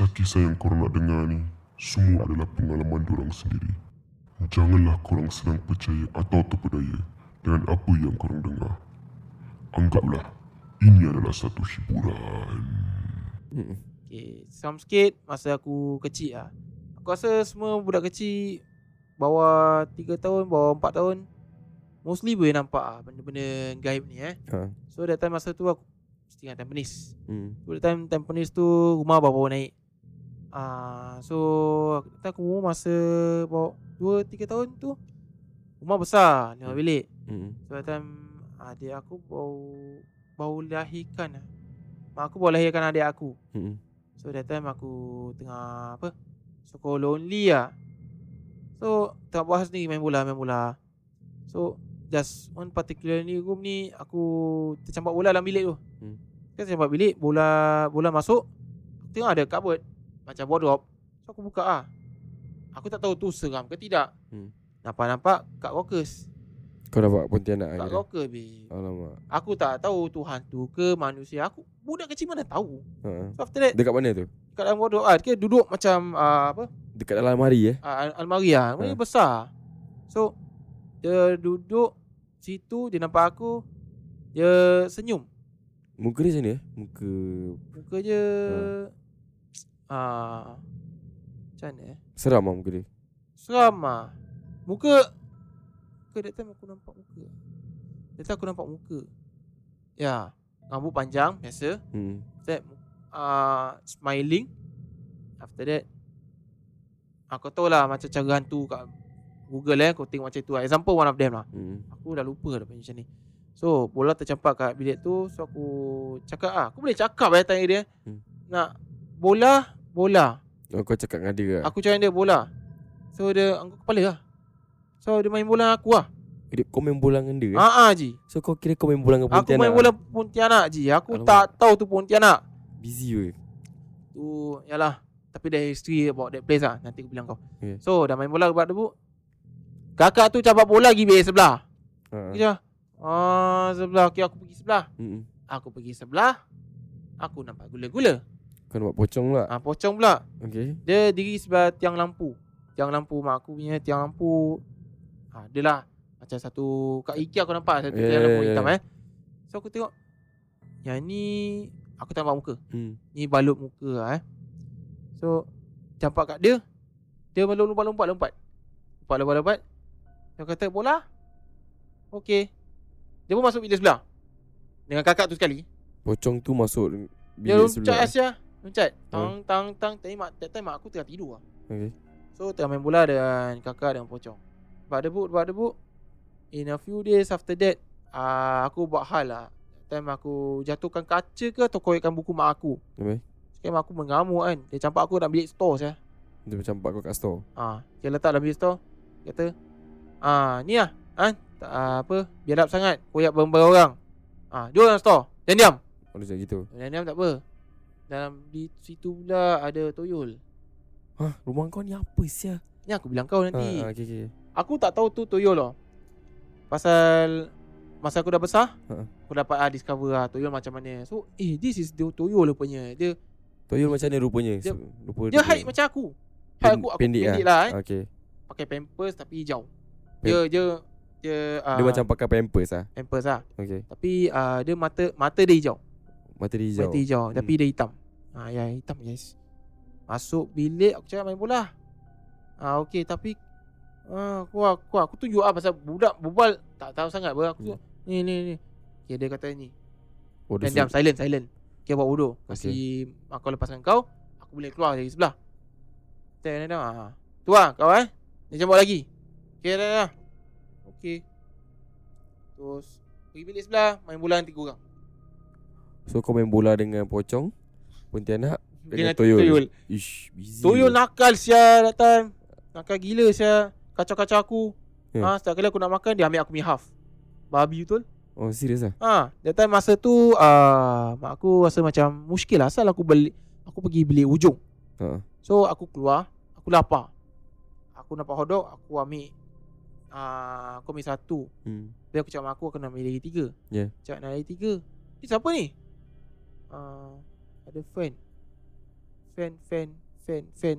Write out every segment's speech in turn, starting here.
Kisah-kisah yang korang nak dengar ni Semua adalah pengalaman diorang sendiri Janganlah korang senang percaya atau terpedaya Dengan apa yang korang dengar Anggaplah Ini adalah satu hiburan Mm-mm. Okay, seram sikit masa aku kecil lah. Aku rasa semua budak kecil bawah 3 tahun, bawah 4 tahun mostly boleh nampak lah benda-benda gaib ni eh. Ha. So that time masa tu aku mesti ingat Tampines. Hmm. So that time Tampines tu rumah baru-baru naik. Ah, so kita aku umur masa bawa 2 3 tahun tu rumah besar, lima bilik. Mm-mm. So that time adik aku baru baru lahirkan lah. Mak aku baru lahirkan adik aku. Mm-mm. So that time aku tengah apa So kau lonely lah So tengah buat sendiri main bola main bola So just one particularly room ni Aku tercampak bola dalam bilik tu Hmm. Kan tercampak bilik bola bola masuk tengok ada cupboard Macam wardrobe So aku buka ah. Aku tak tahu tu seram ke tidak Hmm. Nampak-nampak kat rockers Kau dapat pontianak Kat ke? rocker babe Alamak. Aku tak tahu tu hantu ke manusia Aku budak kecil mana tahu Ha. So after that Dekat mana tu? Kat dalam wardrobe ah, Dia duduk macam uh, Apa Dekat dalam almari eh? uh, almari lah. Almari Ha. besar. So dia duduk situ dia nampak aku dia senyum. Muka dia macam ni eh? Muka Muka dia ah macam mana eh? seram lah muka dia. Seram ah. Muka muka that time aku nampak muka. That time aku nampak muka. Ya, rambut panjang biasa. Hmm. That uh, smiling. After that Aku tahu lah macam cara hantu kat Google eh Kau tengok macam tu lah Example one of them lah Hmm. Aku dah lupa dah macam ni So bola tercampak kat bilik tu So aku cakap ah, Aku boleh cakap eh tanya dia Hmm. Nak bola Bola Oh, kau cakap dengan dia ke? Aku cakap dengan dia bola So dia angkat kepala lah So dia main bola dengan aku lah dia- kau main bola dengan dia? eh? Haa ah, Ji So kau kira kau main bola dengan Aku pontianak? main bola Pontianak Ji Aku Alamak. tak tahu tu Pontianak Busy weh. Tu Yalah Tapi ada history about that place lah Nanti aku bilang kau Okay. So dah main bola Buat debu Kakak tu campak bola Pergi bilik sebelah Ha. Kerja Ah sebelah Okay aku pergi sebelah Hmm. Aku pergi sebelah Aku nampak gula-gula Kau nampak pocong lah. ah, Pocong pula. Okay. Dia diri sebelah tiang lampu. Tiang lampu mak aku punya tiang lampu. Ah, Dia lah. Macam satu Kat IKEA aku nampak Satu Yeah, tiang lampu hitam yeah. eh. So aku tengok Yang ni Aku tak nampak muka. Hmm. Ni balut muka lah eh. So Campak kat dia Dia malu lompat-lompat lompat Lompat-lompat-lompat. Dia kata bola. Okay Dia pun masuk bilik sebelah. Dengan kakak tu sekali. Pocong tu masuk Dia bilik loncat sebelah. Asia Loncat Hmm. Tang tang tang Tapi mak, that time mak aku tengah tidur lah Okay. So tengah main bola dengan kakak dengan pocong Buat debut Buat debut In a few days after that uh, Aku buat hal lah time aku jatuhkan kaca ke Atau koyakkan buku mak aku Habis? Sekarang mak aku mengamuk kan Dia campak aku dalam bilik store saya Dia campak kau kat store. Ah, dia letak dalam bilik store. Kata, ah ni lah, ah, tak, ah, apa, biadab sangat, koyak barang-barang orang. Ah, dia orang store. Jangan diam. Oh, dia macam gitu. Jangan diam tak apa. Dalam di situ pula ada toyol. Hah? Rumah kau ni apa sia? Ni aku bilang kau Ha, nanti. ha, okay, okay. Aku tak tahu tu toyol loh. Pasal masa aku dah besar, Ha. aku dapat ah discover ah toyol macam mana. So, eh this is the toyol rupanya. Dia Toyol macam ni rupanya. Dia- Rupa dia height macam aku. Height aku, aku pendek, pendek, lah. lah eh. Okay. Pakai pampers tapi hijau. Dia dia dia ah, Dia macam pakai pampers lah. pampers lah. Okay. Tapi uh, dia mata mata dia hijau. Mata dia hijau. Mata hijau Hmm. tapi dia hitam. Ha ya hitam guys. Masuk bilik aku cakap main bola. Ah okey tapi ah aku aku aku tunjuk ah pasal budak berbual tak tahu sangat ber aku. Hmm. Ni ni ni. Okey dia kata ni. Oh, Dan diam silent silent. Okey buat wudu. Kasi aku lepaskan kau, aku boleh keluar dari sebelah. Tengok dah. Ha. Tu ah kau eh. Dia jemput lagi. Okey dah dah. Okey. Terus pergi bilik sebelah main bola dengan tiga orang. So kau main bola dengan pocong, pontianak, dengan Dengan toyol. toyol. Ish, busy. Toyol nakal sia that time. Nakal gila sia. Kacau-kacau aku. Hmm. Ha, setiap kali aku nak makan dia ambil aku punya half. Babi betul. Oh, serius lah? Ha, that time masa tu uh, mak aku rasa macam muskil lah asal aku beli aku pergi beli ujung. Ha. So aku keluar, aku lapar. Aku nampak hotdog, aku ambil uh, aku ambil satu. Hmm. Dia aku cakap mak aku aku nak ambil lagi tiga. Ya. Cakap nak lagi tiga. Ni siapa ni? Uh, ada friend. Fan Fan Fan Fan.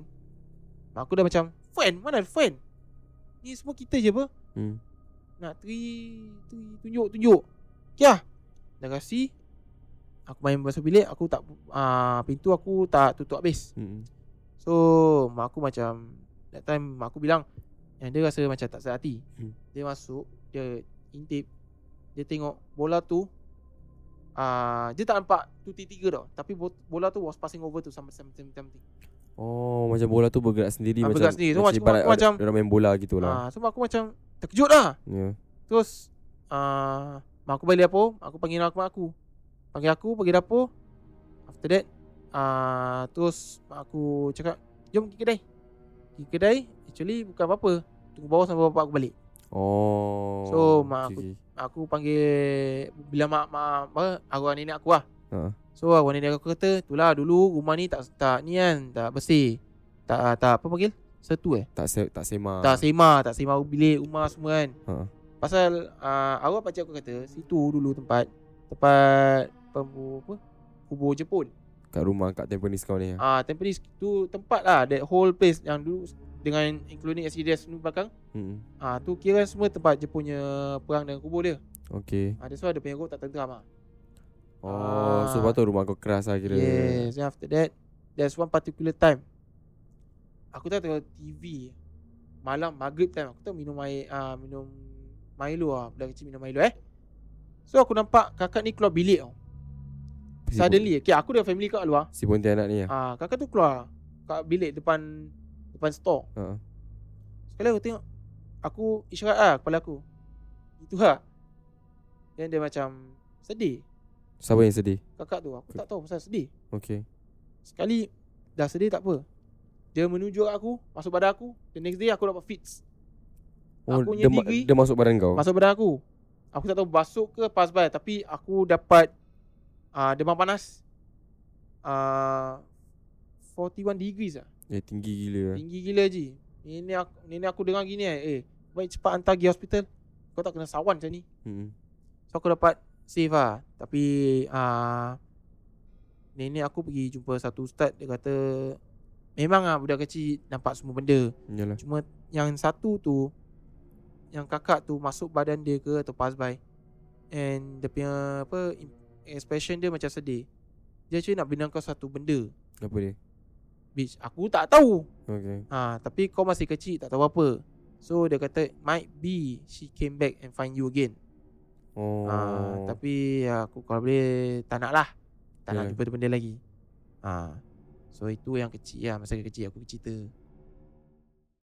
Mak aku dah macam Fan? Mana ada fan? Ni semua kita je apa? Hmm. Nak teri Teri tunjuk tunjuk. Okay lah Dah kasi Aku main masuk bilik Aku tak uh, Pintu aku tak tutup habis. Hmm. So Mak aku macam That time mak aku bilang Yang dia rasa macam tak sedar hati. Hmm. Dia masuk Dia intip Dia tengok Bola tu uh, Dia tak nampak Tu T3 tau. Tapi bo- bola tu was passing over tu Sampai sampai something Oh, macam bola tu bergerak sendiri Ah, macam bergerak sendiri. So, macam- aku macam- ada- orang main bola gitulah. Ah, So mak aku macam Terkejut lah. Ya. Terus uh, Mak aku balik dapur. Aku panggil aku mak aku. Panggil aku pergi dapur. After that uh, Terus mak aku cakap Jom pergi kedai. Pergi kedai Actually bukan apa-apa. Tunggu bawah sampai bapak aku balik Oh. So, mak aku- okay. Aku panggil Bila mak, mak apa, Arwah nenek aku lah Ha. So arwah nenek aku kata Itulah dulu rumah ni tak tak ni kan Tak bersih Tak tak apa panggil Setu eh tak se, tak sema. Tak sema Tak sema bilik rumah semua kan Ha. Pasal uh, Arwah pakcik aku kata Situ dulu tempat Tempat Pembu apa Kubur Jepun kat rumah kat Tampines kau ni. Ah uh, Tampines tu tempat lah That whole place yang dulu Dengan including SCDS ni belakang Hmm. Ah uh, tu kira semua tempat Jepunnya perang dengan kubur dia. Okay. Ah uh, that's why dia punya road tak tenteram ah. Oh, so Ah. patut rumah kau keras lah kira. Yes, then after that there's one particular time aku tak tengok TV malam maghrib time aku tu minum air ah minum Milo ah budak kecil minum Milo eh. So aku nampak kakak ni keluar bilik tau. Suddenly, okay, aku dengan family kat luar. Si Pontianak ni. Ah, uh, kakak tu keluar kat bilik depan depan store. Ha. Sekali aku tengok Aku isyarat lah kepala aku Itu lah Dan dia macam Sedih Siapa yang sedih? Kakak tu Aku tak tahu pasal sedih Okay. Sekali Dah sedih tak apa Dia menuju aku Masuk badan aku The next day aku dapat fits Oh, Aku dia, punya ma- degree- dia masuk badan kau? Masuk badan aku Aku tak tahu basuk ke pas by Tapi aku dapat uh, Demam panas uh, 41 degrees lah Eh, tinggi gila. Tinggi gila je Nenek aku, nenek aku dengar gini eh. Eh Baik cepat hantar pergi hospital. Kau tak kena sawan macam ni. Hmm. So aku dapat save lah Tapi uh, Nenek aku pergi jumpa satu ustaz. Dia kata Memang lah budak kecil nampak semua benda. Yalah. Cuma yang satu tu Yang kakak tu masuk badan dia ke atau pass by And dia punya apa Expression dia macam sedih. Dia actually nak bilang kau satu benda. Apa dia? Bitch aku tak tahu Okay. ha, Tapi kau masih kecil tak tahu apa So dia kata Might be She came back and find you again Oh. Ah, tapi ya, aku kalau boleh tak nak lah. Tak nak Yeah. jumpa benda lagi. Ah. So itu yang kecil lah masa kecil aku cerita.